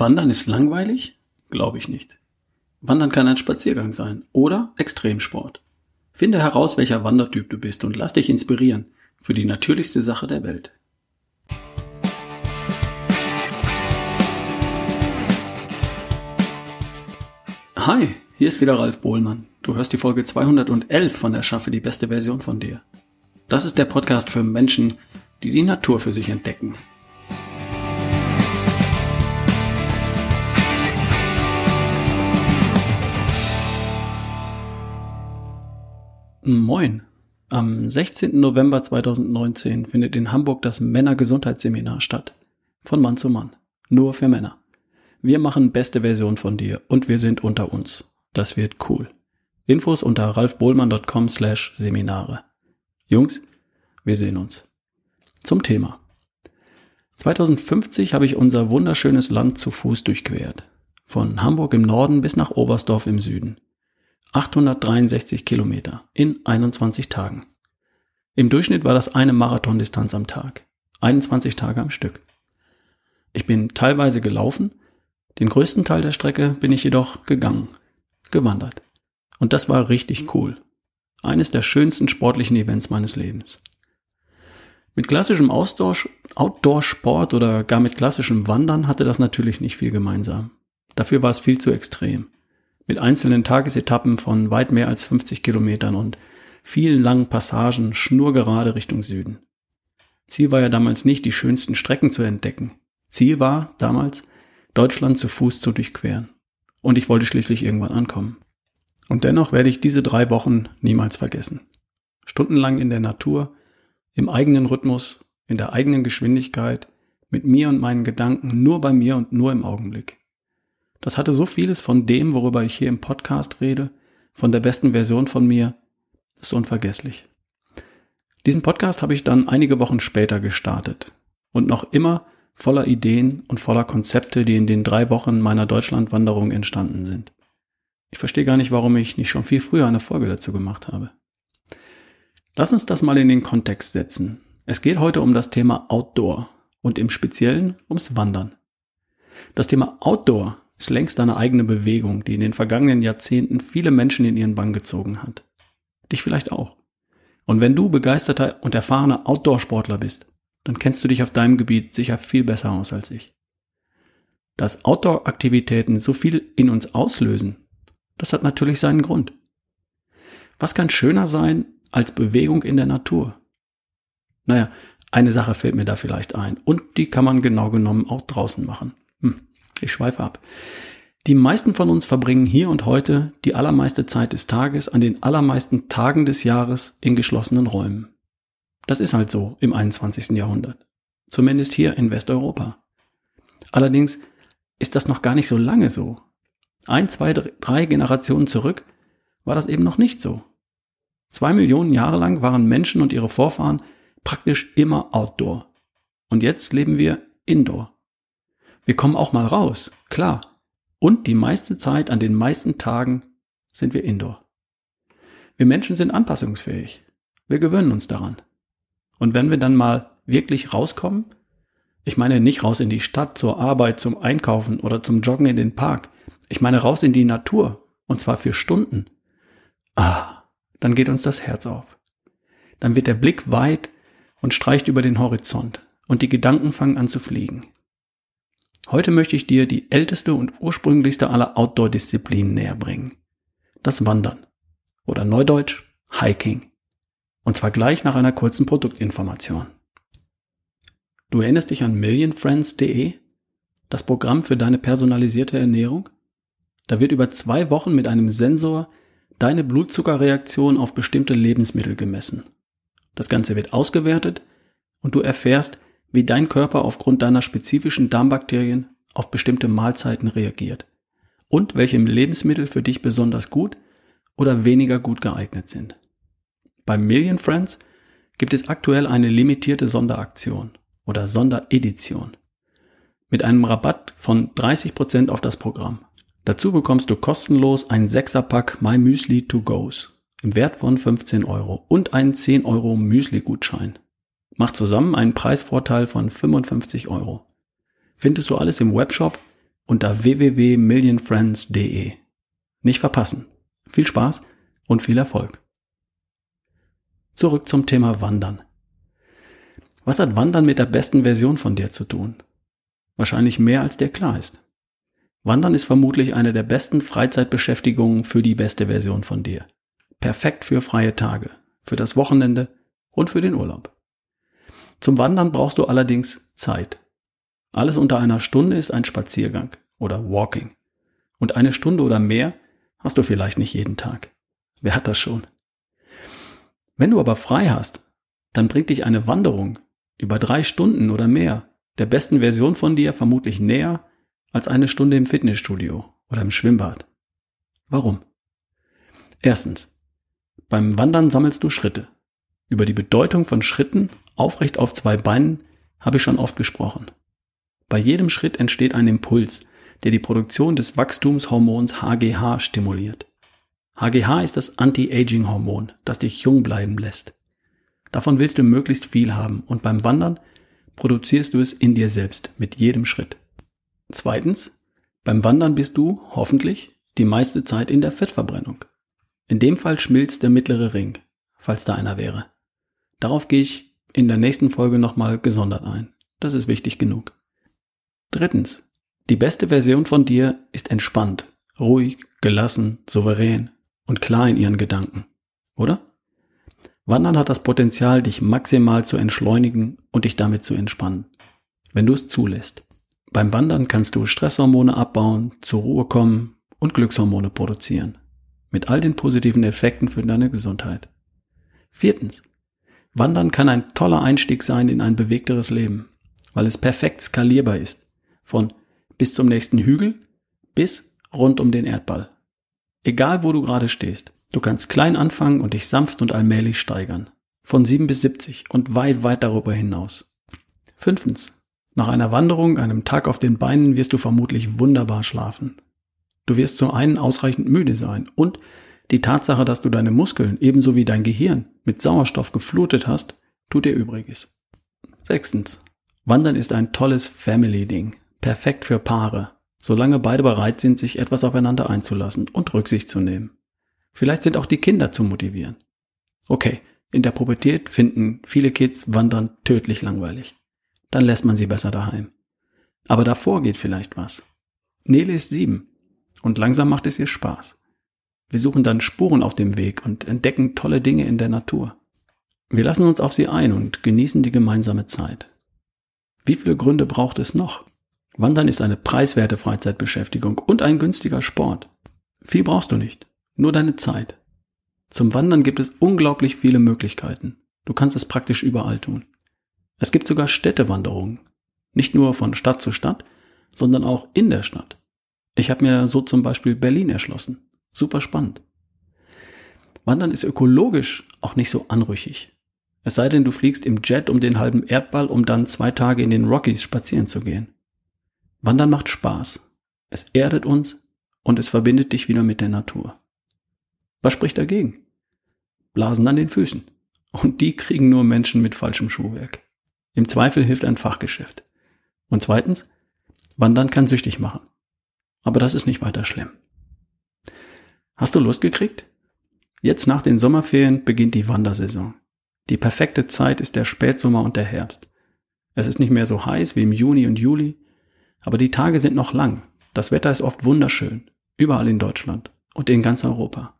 Wandern ist langweilig? Glaube ich nicht. Wandern kann ein Spaziergang sein oder Extremsport. Finde heraus, welcher Wandertyp du bist und lass dich inspirieren für die natürlichste Sache der Welt. Hi, hier ist wieder Ralf Bohlmann. Du hörst die Folge 211 von Erschaffe die beste Version von dir. Das ist der Podcast für Menschen, die die Natur für sich entdecken Moin. Am 16. November 2019 findet in Hamburg das Männergesundheitsseminar statt. Von Mann zu Mann. Nur für Männer. Wir machen beste Version von dir und wir sind unter uns. Das wird cool. Infos unter ralfbohlmann.com slash Seminare. Jungs, wir sehen uns. Zum Thema. 2050 habe ich unser wunderschönes Land zu Fuß durchquert. Von Hamburg im Norden bis nach Oberstdorf im Süden. 863 Kilometer in 21 Tagen. Im Durchschnitt war das eine Marathondistanz am Tag. 21 Tage am Stück. Ich bin teilweise gelaufen, den größten Teil der Strecke bin ich jedoch gegangen, gewandert. Und das war richtig cool. Eines der schönsten sportlichen Events meines Lebens. Mit klassischem Outdoor-Sport oder gar mit klassischem Wandern hatte das natürlich nicht viel gemeinsam. Dafür war es viel zu extrem mit einzelnen Tagesetappen von weit mehr als 50 Kilometern und vielen langen Passagen schnurgerade Richtung Süden. Ziel war ja damals nicht, die schönsten Strecken zu entdecken. Ziel war damals, Deutschland zu Fuß zu durchqueren. Und ich wollte schließlich irgendwann ankommen. Und dennoch werde ich diese drei Wochen niemals vergessen. Stundenlang in der Natur, im eigenen Rhythmus, in der eigenen Geschwindigkeit, mit mir und meinen Gedanken nur bei mir und nur im Augenblick. Das hatte so vieles von dem, worüber ich hier im Podcast rede, von der besten Version von mir, ist unvergesslich. Diesen Podcast habe ich dann einige Wochen später gestartet und noch immer voller Ideen und voller Konzepte, die in den drei Wochen meiner Deutschlandwanderung entstanden sind. Ich verstehe gar nicht, warum ich nicht schon viel früher eine Folge dazu gemacht habe. Lass uns das mal in den Kontext setzen. Es geht heute um das Thema Outdoor und im Speziellen ums Wandern. Das Thema Outdoor ist längst eine eigene Bewegung, die in den vergangenen Jahrzehnten viele Menschen in ihren Bann gezogen hat. Dich vielleicht auch. Und wenn du begeisterter und erfahrener Outdoor-Sportler bist, dann kennst du dich auf deinem Gebiet sicher viel besser aus als ich. Dass Outdoor-Aktivitäten so viel in uns auslösen, das hat natürlich seinen Grund. Was kann schöner sein als Bewegung in der Natur? Naja, eine Sache fällt mir da vielleicht ein und die kann man genau genommen auch draußen machen. Hm. Ich schweife ab. Die meisten von uns verbringen hier und heute die allermeiste Zeit des Tages an den allermeisten Tagen des Jahres in geschlossenen Räumen. Das ist halt so im 21. Jahrhundert. Zumindest hier in Westeuropa. Allerdings ist das noch gar nicht so lange so. Ein, zwei, drei Generationen zurück war das eben noch nicht so. Zwei Millionen Jahre lang waren Menschen und ihre Vorfahren praktisch immer outdoor. Und jetzt leben wir indoor. Wir kommen auch mal raus, klar. Und die meiste Zeit an den meisten Tagen sind wir indoor. Wir Menschen sind anpassungsfähig. Wir gewöhnen uns daran. Und wenn wir dann mal wirklich rauskommen, ich meine nicht raus in die Stadt, zur Arbeit, zum Einkaufen oder zum Joggen in den Park, ich meine raus in die Natur, und zwar für Stunden, ah, dann geht uns das Herz auf. Dann wird der Blick weit und streicht über den Horizont und die Gedanken fangen an zu fliegen. Heute möchte ich dir die älteste und ursprünglichste aller Outdoor-Disziplinen näher bringen. Das Wandern. Oder Neudeutsch Hiking. Und zwar gleich nach einer kurzen Produktinformation. Du erinnerst dich an millionfriends.de? Das Programm für deine personalisierte Ernährung? Da wird über zwei Wochen mit einem Sensor deine Blutzuckerreaktion auf bestimmte Lebensmittel gemessen. Das Ganze wird ausgewertet und du erfährst, wie dein Körper aufgrund deiner spezifischen Darmbakterien auf bestimmte Mahlzeiten reagiert und welche Lebensmittel für dich besonders gut oder weniger gut geeignet sind. Bei Million Friends gibt es aktuell eine limitierte Sonderaktion oder Sonderedition mit einem Rabatt von 30% auf das Programm. Dazu bekommst du kostenlos ein 6er-Pack My Müsli to Goes im Wert von 15 Euro und einen 10 Euro Müsli-Gutschein macht zusammen einen Preisvorteil von 55 Euro. Findest du alles im Webshop unter www.millionfriends.de. Nicht verpassen. Viel Spaß und viel Erfolg. Zurück zum Thema Wandern. Was hat Wandern mit der besten Version von dir zu tun? Wahrscheinlich mehr als dir klar ist. Wandern ist vermutlich eine der besten Freizeitbeschäftigungen für die beste Version von dir. Perfekt für freie Tage, für das Wochenende und für den Urlaub. Zum Wandern brauchst du allerdings Zeit. Alles unter einer Stunde ist ein Spaziergang oder Walking. Und eine Stunde oder mehr hast du vielleicht nicht jeden Tag. Wer hat das schon? Wenn du aber frei hast, dann bringt dich eine Wanderung über drei Stunden oder mehr der besten Version von dir vermutlich näher als eine Stunde im Fitnessstudio oder im Schwimmbad. Warum? Erstens. Beim Wandern sammelst du Schritte. Über die Bedeutung von Schritten aufrecht auf zwei Beinen habe ich schon oft gesprochen. Bei jedem Schritt entsteht ein Impuls, der die Produktion des Wachstumshormons HGH stimuliert. HGH ist das Anti-Aging-Hormon, das dich jung bleiben lässt. Davon willst du möglichst viel haben und beim Wandern produzierst du es in dir selbst mit jedem Schritt. Zweitens, beim Wandern bist du, hoffentlich, die meiste Zeit in der Fettverbrennung. In dem Fall schmilzt der mittlere Ring, falls da einer wäre. Darauf gehe ich in der nächsten Folge nochmal gesondert ein. Das ist wichtig genug. Drittens, die beste Version von dir ist entspannt, ruhig, gelassen, souverän und klar in ihren Gedanken, oder? Wandern hat das Potenzial, dich maximal zu entschleunigen und dich damit zu entspannen, wenn du es zulässt. Beim Wandern kannst du Stresshormone abbauen, zur Ruhe kommen und Glückshormone produzieren. Mit all den positiven Effekten für deine Gesundheit. Viertens. Wandern kann ein toller Einstieg sein in ein bewegteres Leben, weil es perfekt skalierbar ist. Von bis zum nächsten Hügel bis rund um den Erdball. Egal wo du gerade stehst. Du kannst klein anfangen und dich sanft und allmählich steigern. Von 7 bis 70 und weit, weit darüber hinaus. Fünftens. Nach einer Wanderung, einem Tag auf den Beinen wirst du vermutlich wunderbar schlafen. Du wirst zum einen ausreichend müde sein und die Tatsache, dass du deine Muskeln ebenso wie dein Gehirn mit Sauerstoff geflutet hast, tut dir Übriges. Sechstens. Wandern ist ein tolles Family-Ding. Perfekt für Paare, solange beide bereit sind, sich etwas aufeinander einzulassen und Rücksicht zu nehmen. Vielleicht sind auch die Kinder zu motivieren. Okay, in der Pubertät finden viele Kids Wandern tödlich langweilig. Dann lässt man sie besser daheim. Aber davor geht vielleicht was. Nele ist sieben und langsam macht es ihr Spaß. Wir suchen dann Spuren auf dem Weg und entdecken tolle Dinge in der Natur. Wir lassen uns auf sie ein und genießen die gemeinsame Zeit. Wie viele Gründe braucht es noch? Wandern ist eine preiswerte Freizeitbeschäftigung und ein günstiger Sport. Viel brauchst du nicht. Nur deine Zeit. Zum Wandern gibt es unglaublich viele Möglichkeiten. Du kannst es praktisch überall tun. Es gibt sogar Städtewanderungen. Nicht nur von Stadt zu Stadt, sondern auch in der Stadt. Ich habe mir so zum Beispiel Berlin erschlossen. Super spannend. Wandern ist ökologisch auch nicht so anrüchig. Es sei denn, du fliegst im Jet um den halben Erdball, um dann zwei Tage in den Rockies spazieren zu gehen. Wandern macht Spaß. Es erdet uns und es verbindet dich wieder mit der Natur. Was spricht dagegen? Blasen an den Füßen. Und die kriegen nur Menschen mit falschem Schuhwerk. Im Zweifel hilft ein Fachgeschäft. Und zweitens, Wandern kann süchtig machen. Aber das ist nicht weiter schlimm. Hast du Lust gekriegt? Jetzt nach den Sommerferien beginnt die Wandersaison. Die perfekte Zeit ist der Spätsommer und der Herbst. Es ist nicht mehr so heiß wie im Juni und Juli, aber die Tage sind noch lang. Das Wetter ist oft wunderschön, überall in Deutschland und in ganz Europa.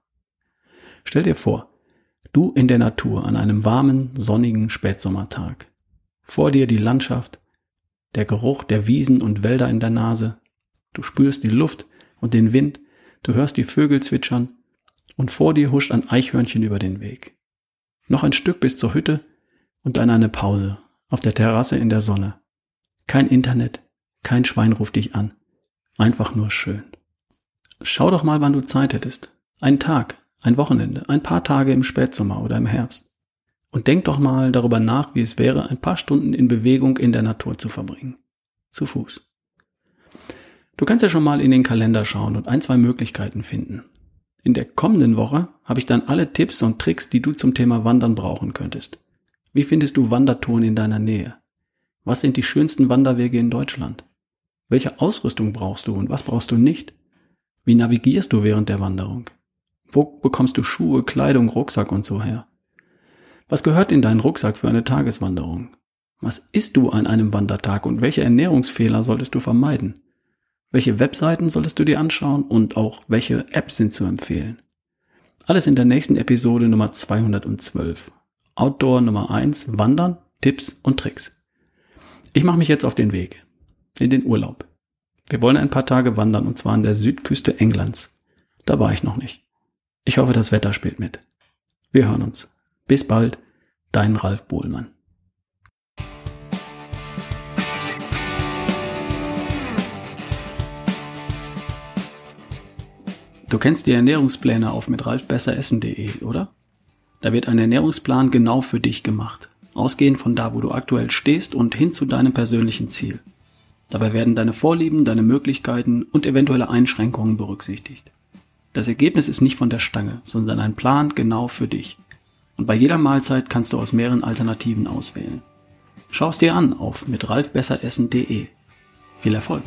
Stell dir vor, du in der Natur an einem warmen, sonnigen Spätsommertag. Vor dir die Landschaft, der Geruch der Wiesen und Wälder in der Nase. Du spürst die Luft und den Wind, du hörst die Vögel zwitschern und vor dir huscht ein Eichhörnchen über den Weg. Noch ein Stück bis zur Hütte und dann eine Pause auf der Terrasse in der Sonne. Kein Internet, kein Schwein ruft dich an. Einfach nur schön. Schau doch mal, wann du Zeit hättest. Ein Tag, ein Wochenende, ein paar Tage im Spätsommer oder im Herbst. Und denk doch mal darüber nach, wie es wäre, ein paar Stunden in Bewegung in der Natur zu verbringen. Zu Fuß. Du kannst ja schon mal in den Kalender schauen und ein, zwei Möglichkeiten finden. In der kommenden Woche habe ich dann alle Tipps und Tricks, die du zum Thema Wandern brauchen könntest. Wie findest du Wandertouren in deiner Nähe? Was sind die schönsten Wanderwege in Deutschland? Welche Ausrüstung brauchst du und was brauchst du nicht? Wie navigierst du während der Wanderung? Wo bekommst du Schuhe, Kleidung, Rucksack und so her? Was gehört in deinen Rucksack für eine Tageswanderung? Was isst du an einem Wandertag und welche Ernährungsfehler solltest du vermeiden? Welche Webseiten solltest du dir anschauen und auch welche Apps sind zu empfehlen? Alles in der nächsten Episode Nummer 212. Outdoor Nummer 1, Wandern, Tipps und Tricks. Ich mache mich jetzt auf den Weg. In den Urlaub. Wir wollen ein paar Tage wandern und zwar an der Südküste Englands. Da war ich noch nicht. Ich hoffe, das Wetter spielt mit. Wir hören uns. Bis bald, dein Ralf Bohlmann. Du kennst die Ernährungspläne auf mit ralfbesseressen.de, oder? Da wird ein Ernährungsplan genau für dich gemacht, ausgehend von da, wo du aktuell stehst und hin zu deinem persönlichen Ziel. Dabei werden deine Vorlieben, deine Möglichkeiten und eventuelle Einschränkungen berücksichtigt. Das Ergebnis ist nicht von der Stange, sondern ein Plan genau für dich. Und bei jeder Mahlzeit kannst du aus mehreren Alternativen auswählen. Schau es dir an auf mit ralfbesseressen.de. Viel Erfolg!